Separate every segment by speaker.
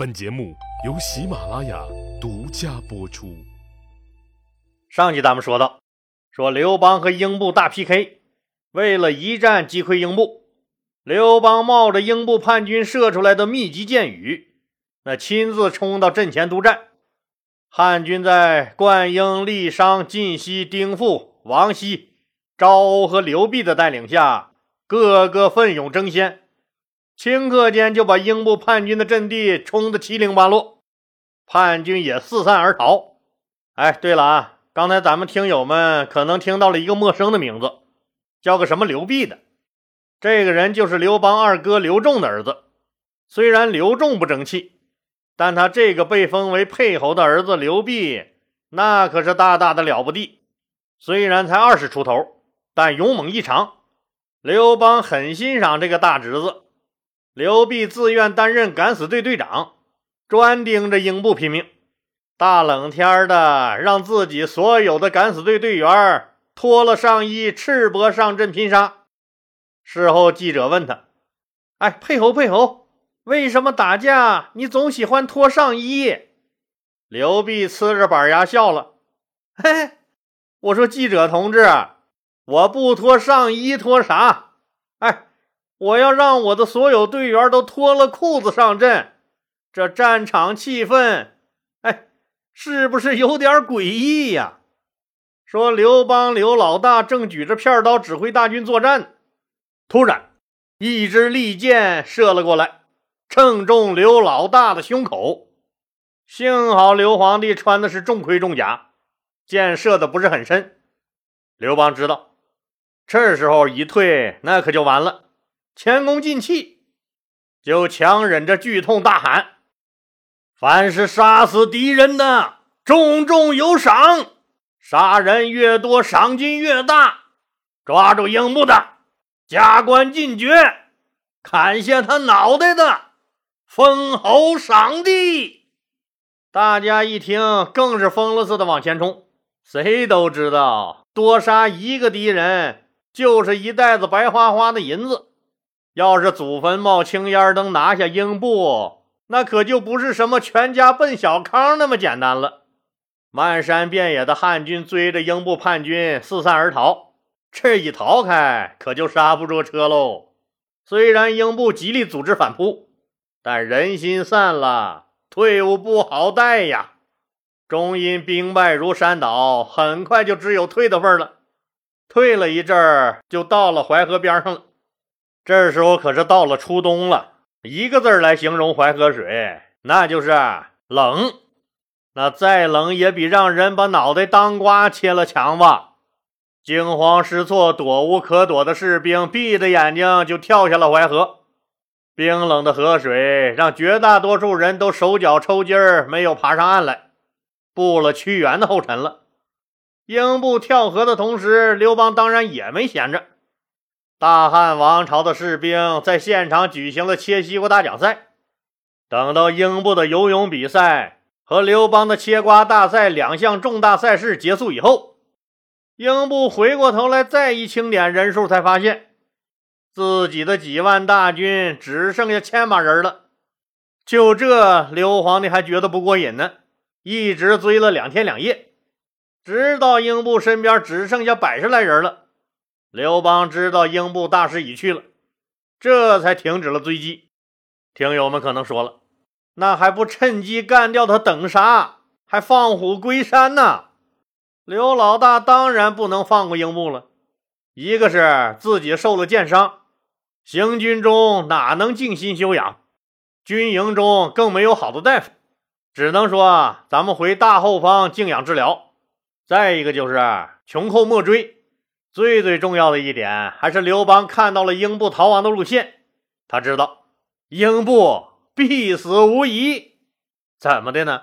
Speaker 1: 本节目由喜马拉雅独家播出。
Speaker 2: 上集咱们说到，说刘邦和英布大 PK，为了一战击溃英布，刘邦冒着英布叛军射出来的密集箭雨，那亲自冲到阵前督战。汉军在灌婴、郦商、晋西、丁富、王熙、昭和刘濞的带领下，个个奋勇争先。顷刻间就把英布叛军的阵地冲得七零八落，叛军也四散而逃。哎，对了啊，刚才咱们听友们可能听到了一个陌生的名字，叫个什么刘濞的。这个人就是刘邦二哥刘仲的儿子。虽然刘仲不争气，但他这个被封为沛侯的儿子刘濞，那可是大大的了不地。虽然才二十出头，但勇猛异常。刘邦很欣赏这个大侄子。刘濞自愿担任敢死队队长，专盯着英布拼命。大冷天的，让自己所有的敢死队队员脱了上衣，赤膊上阵拼杀。事后记者问他：“哎，沛侯，沛侯，为什么打架你总喜欢脱上衣？”刘濞呲着板牙笑了：“嘿，我说记者同志，我不脱上衣脱啥？哎。”我要让我的所有队员都脱了裤子上阵，这战场气氛，哎，是不是有点诡异呀？说刘邦刘老大正举着片刀指挥大军作战，突然一支利箭射了过来，正中刘老大的胸口。幸好刘皇帝穿的是重盔重甲，箭射的不是很深。刘邦知道，这时候一退，那可就完了。前功尽弃，就强忍着剧痛大喊：“凡是杀死敌人的，重重有赏；杀人越多，赏金越大。抓住英布的，加官进爵；砍下他脑袋的，封侯赏地。”大家一听，更是疯了似的往前冲。谁都知道，多杀一个敌人，就是一袋子白花花的银子。要是祖坟冒青烟，能拿下英布，那可就不是什么全家奔小康那么简单了。漫山遍野的汉军追着英布叛军四散而逃，这一逃开，可就刹不住车喽。虽然英布极力组织反扑，但人心散了，退伍不好带呀。终因兵败如山倒，很快就只有退的份了。退了一阵儿，就到了淮河边上了。这时候可是到了初冬了，一个字来形容淮河水，那就是冷。那再冷也比让人把脑袋当瓜切了强吧。惊慌失措、躲无可躲的士兵闭着眼睛就跳下了淮河。冰冷的河水让绝大多数人都手脚抽筋儿，没有爬上岸来，步了屈原的后尘了。英布跳河的同时，刘邦当然也没闲着。大汉王朝的士兵在现场举行了切西瓜大奖赛。等到英布的游泳比赛和刘邦的切瓜大赛两项重大赛事结束以后，英布回过头来再一清点人数，才发现自己的几万大军只剩下千把人了。就这，刘皇帝还觉得不过瘾呢，一直追了两天两夜，直到英布身边只剩下百十来人了。刘邦知道英布大势已去了，这才停止了追击。听友们可能说了，那还不趁机干掉他，等啥？还放虎归山呢？刘老大当然不能放过英布了。一个是自己受了箭伤，行军中哪能静心休养？军营中更没有好的大夫，只能说咱们回大后方静养治疗。再一个就是穷寇莫追。最最重要的一点，还是刘邦看到了英布逃亡的路线，他知道英布必死无疑。怎么的呢？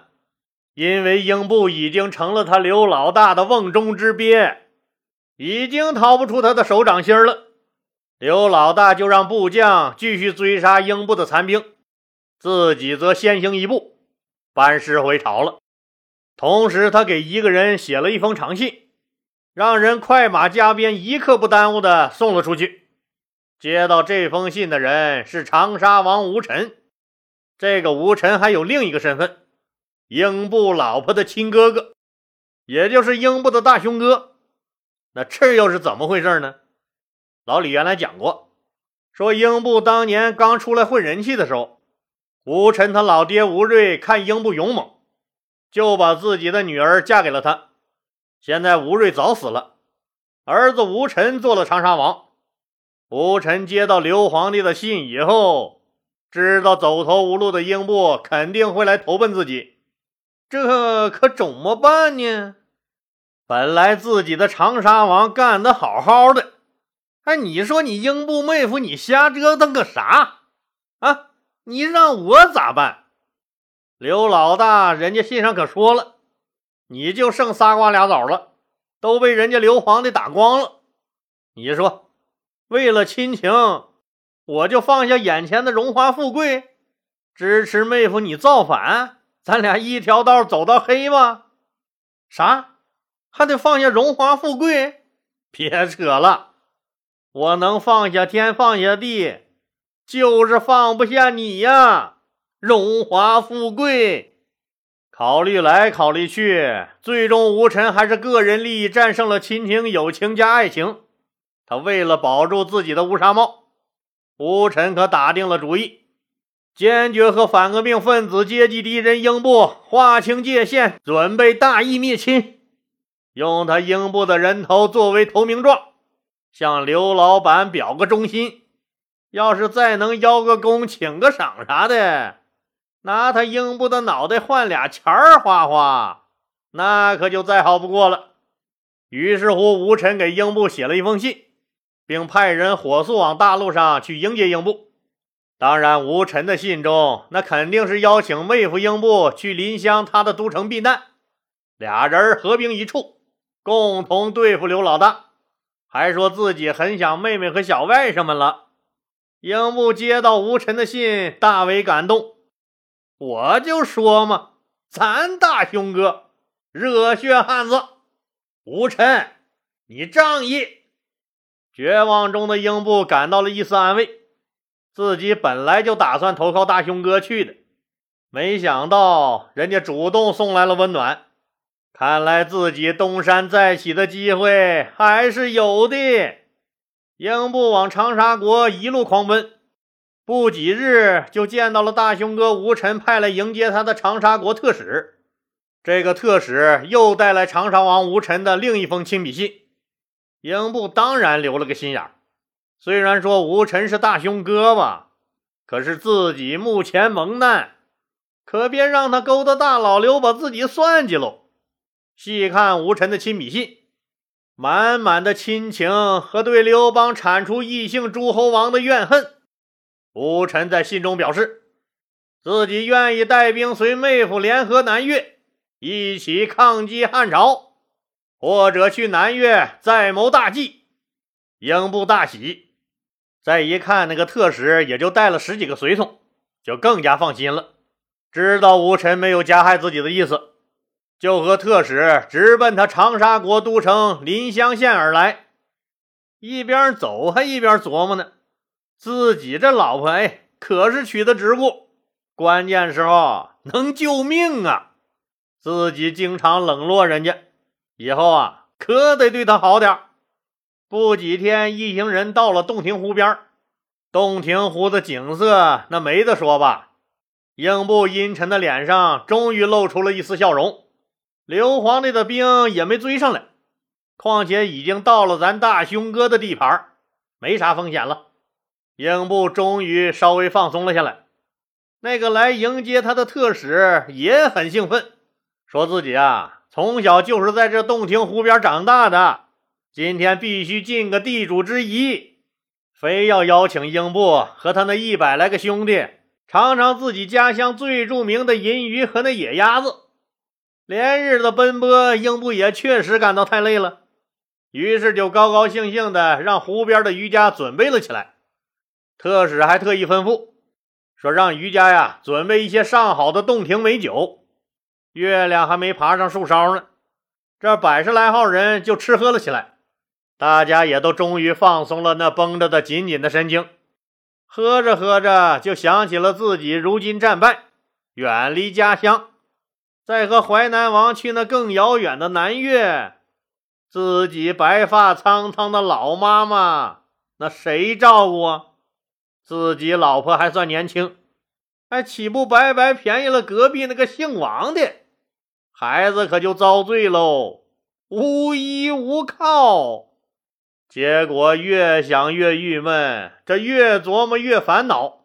Speaker 2: 因为英布已经成了他刘老大的瓮中之鳖，已经逃不出他的手掌心了。刘老大就让部将继续追杀英布的残兵，自己则先行一步，班师回朝了。同时，他给一个人写了一封长信。让人快马加鞭，一刻不耽误的送了出去。接到这封信的人是长沙王吴臣。这个吴晨还有另一个身份，英布老婆的亲哥哥，也就是英布的大兄哥。那这又是怎么回事呢？老李原来讲过，说英布当年刚出来混人气的时候，吴晨他老爹吴瑞看英布勇猛，就把自己的女儿嫁给了他。现在吴瑞早死了，儿子吴晨做了长沙王。吴晨接到刘皇帝的信以后，知道走投无路的英布肯定会来投奔自己，这可怎么办呢？本来自己的长沙王干得好好的，哎，你说你英布妹夫，你瞎折腾个啥啊？你让我咋办？刘老大，人家信上可说了，你就剩仨瓜俩枣了，都被人家刘皇帝打光了。你说？为了亲情，我就放下眼前的荣华富贵，支持妹夫你造反，咱俩一条道走到黑吗？啥？还得放下荣华富贵？别扯了，我能放下天，放下地，就是放不下你呀！荣华富贵，考虑来考虑去，最终吴尘还是个人利益战胜了亲情、友情加爱情。他为了保住自己的乌纱帽，吴尘可打定了主意，坚决和反革命分子、阶级敌人英布划清界限，准备大义灭亲，用他英布的人头作为投名状，向刘老板表个忠心。要是再能邀个功、请个赏啥的，拿他英布的脑袋换俩钱儿花花，那可就再好不过了。于是乎，吴臣给英布写了一封信。并派人火速往大陆上去迎接英布。当然，吴臣的信中那肯定是邀请妹夫英布去临湘他的都城避难，俩人合兵一处，共同对付刘老大。还说自己很想妹妹和小外甥们了。英布接到吴臣的信，大为感动。我就说嘛，咱大兄哥，热血汉子，吴尘，你仗义。绝望中的英布感到了一丝安慰，自己本来就打算投靠大兄哥去的，没想到人家主动送来了温暖，看来自己东山再起的机会还是有的。英布往长沙国一路狂奔，不几日就见到了大兄哥吴尘派来迎接他的长沙国特使，这个特使又带来长沙王吴尘的另一封亲笔信。英布当然留了个心眼虽然说吴尘是大兄哥吧，可是自己目前蒙难，可别让他勾搭大老刘把自己算计喽。细看吴尘的亲笔信，满满的亲情和对刘邦铲除异姓诸侯王的怨恨。吴臣在信中表示，自己愿意带兵随妹夫联合南越，一起抗击汉朝。或者去南越再谋大计，英布大喜。再一看那个特使，也就带了十几个随从，就更加放心了。知道吴臣没有加害自己的意思，就和特使直奔他长沙国都城临湘县而来。一边走还一边琢磨呢，自己这老婆哎，可是娶的直顾，关键时候能救命啊！自己经常冷落人家。以后啊，可得对她好点不几天，一行人到了洞庭湖边。洞庭湖的景色那没得说吧？英布阴沉的脸上终于露出了一丝笑容。刘皇帝的兵也没追上来，况且已经到了咱大兄哥的地盘，没啥风险了。英布终于稍微放松了下来。那个来迎接他的特使也很兴奋，说自己啊。从小就是在这洞庭湖边长大的，今天必须尽个地主之谊，非要邀请英布和他那一百来个兄弟尝尝自己家乡最著名的银鱼和那野鸭子。连日的奔波，英布也确实感到太累了，于是就高高兴兴的让湖边的渔家准备了起来。特使还特意吩咐说，让于家呀准备一些上好的洞庭美酒。月亮还没爬上树梢呢，这百十来号人就吃喝了起来，大家也都终于放松了那绷着的紧紧的神经。喝着喝着就想起了自己如今战败，远离家乡，再和淮南王去那更遥远的南越，自己白发苍苍的老妈妈，那谁照顾啊？自己老婆还算年轻，还岂不白白便宜了隔壁那个姓王的？孩子可就遭罪喽，无依无靠。结果越想越郁闷，这越琢磨越烦恼。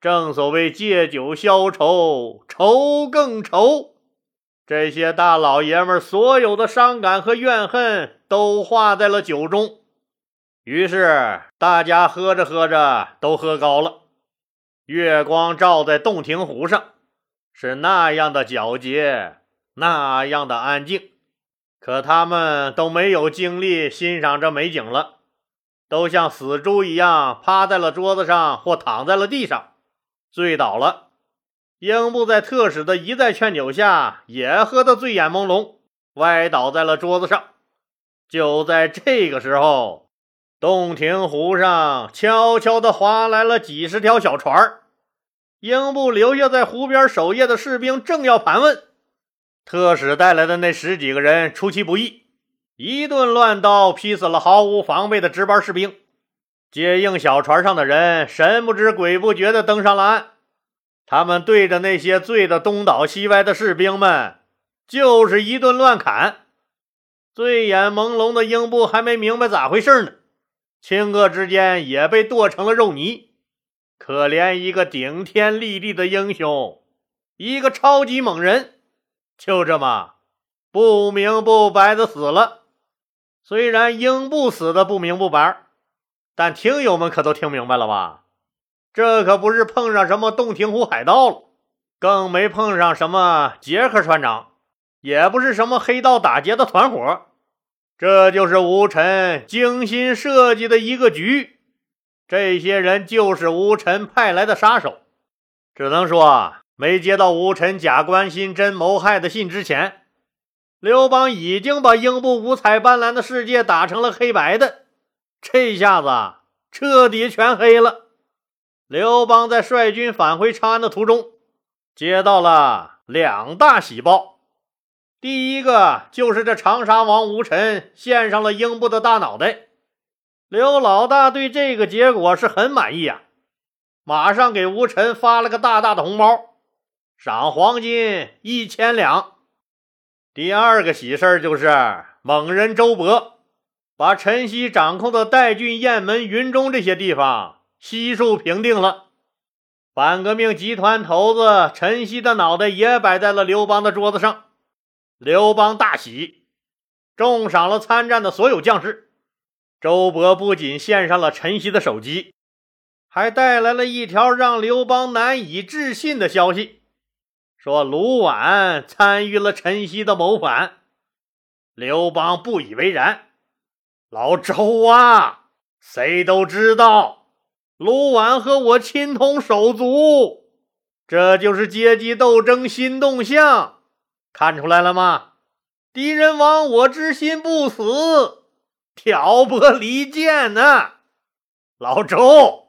Speaker 2: 正所谓借酒消愁，愁更愁。这些大老爷们所有的伤感和怨恨都化在了酒中。于是大家喝着喝着都喝高了。月光照在洞庭湖上，是那样的皎洁，那样的安静。可他们都没有精力欣赏这美景了，都像死猪一样趴在了桌子上或躺在了地上，醉倒了。英布在特使的一再劝酒下，也喝得醉眼朦胧，歪倒在了桌子上。就在这个时候，洞庭湖上悄悄地划来了几十条小船儿英布留下在湖边守夜的士兵正要盘问，特使带来的那十几个人出其不意，一顿乱刀劈死了毫无防备的值班士兵。接应小船上的人神不知鬼不觉地登上了岸。他们对着那些醉得东倒西歪的士兵们，就是一顿乱砍。醉眼朦胧的英布还没明白咋回事呢，顷刻之间也被剁成了肉泥。可怜一个顶天立地的英雄，一个超级猛人，就这么不明不白的死了。虽然英布死的不明不白，但听友们可都听明白了吧？这可不是碰上什么洞庭湖海盗了，更没碰上什么杰克船长，也不是什么黑道打劫的团伙，这就是吴臣精心设计的一个局。这些人就是吴臣派来的杀手。只能说，没接到吴臣假关心、真谋害的信之前，刘邦已经把英布五彩斑斓的世界打成了黑白的。这下子彻底全黑了。刘邦在率军返回长安的途中，接到了两大喜报。第一个就是这长沙王吴臣献上了英布的大脑袋，刘老大对这个结果是很满意啊，马上给吴臣发了个大大的红包，赏黄金一千两。第二个喜事就是猛人周勃把陈曦掌控的代郡、雁门、云中这些地方。悉数平定了，反革命集团头子陈曦的脑袋也摆在了刘邦的桌子上。刘邦大喜，重赏了参战的所有将士。周勃不仅献上了陈豨的首级，还带来了一条让刘邦难以置信的消息：说卢绾参与了陈豨的谋反。刘邦不以为然：“老周啊，谁都知道。”卢绾和我亲同手足，这就是阶级斗争新动向，看出来了吗？敌人亡我之心不死，挑拨离间呢。老周，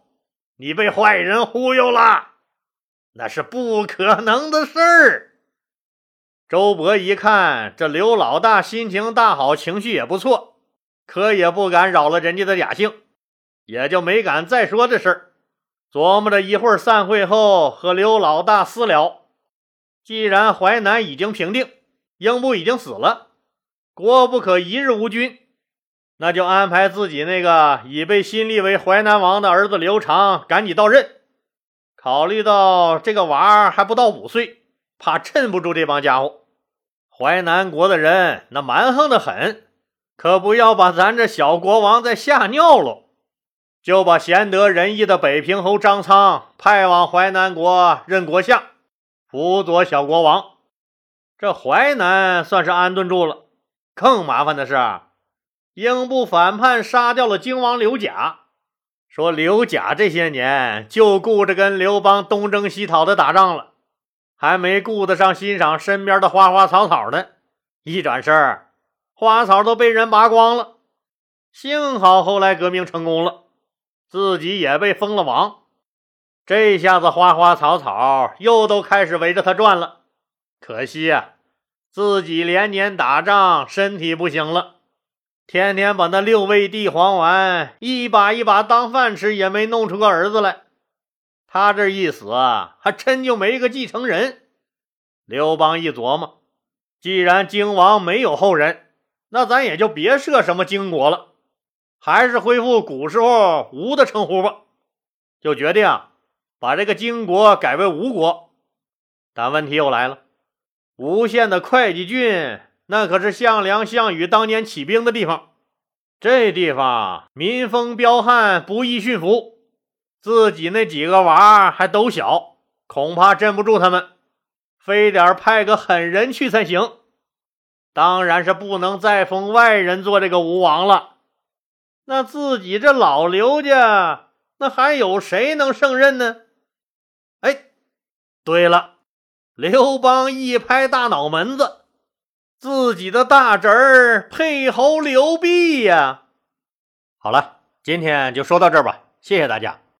Speaker 2: 你被坏人忽悠了，那是不可能的事儿。周勃一看这刘老大心情大好，情绪也不错，可也不敢扰了人家的雅兴。也就没敢再说这事儿，琢磨着一会儿散会后和刘老大私聊。既然淮南已经平定，英布已经死了，国不可一日无君，那就安排自己那个已被新立为淮南王的儿子刘长赶紧到任。考虑到这个娃还不到五岁，怕镇不住这帮家伙。淮南国的人那蛮横的很，可不要把咱这小国王再吓尿喽。就把贤德仁义的北平侯张苍派往淮南国任国相，辅佐小国王。这淮南算是安顿住了。更麻烦的是，英布反叛杀掉了荆王刘贾，说刘贾这些年就顾着跟刘邦东征西讨的打仗了，还没顾得上欣赏身边的花花草草呢。一转身，花草都被人拔光了。幸好后来革命成功了。自己也被封了王，这下子花花草草又都开始围着他转了。可惜呀，自己连年打仗，身体不行了，天天把那六味地黄丸一把一把当饭吃，也没弄出个儿子来。他这一死啊，还真就没个继承人。刘邦一琢磨，既然荆王没有后人，那咱也就别设什么荆国了，还是恢复古时候吴的称呼吧。就决定。把这个荆国改为吴国，但问题又来了。吴县的会稽郡，那可是项梁、项羽当年起兵的地方。这地方民风彪悍，不易驯服。自己那几个娃还都小，恐怕镇不住他们，非得派个狠人去才行。当然是不能再封外人做这个吴王了。那自己这老刘家，那还有谁能胜任呢？对了，刘邦一拍大脑门子，自己的大侄儿沛侯刘濞呀！好了，今天就说到这儿吧，谢谢大家。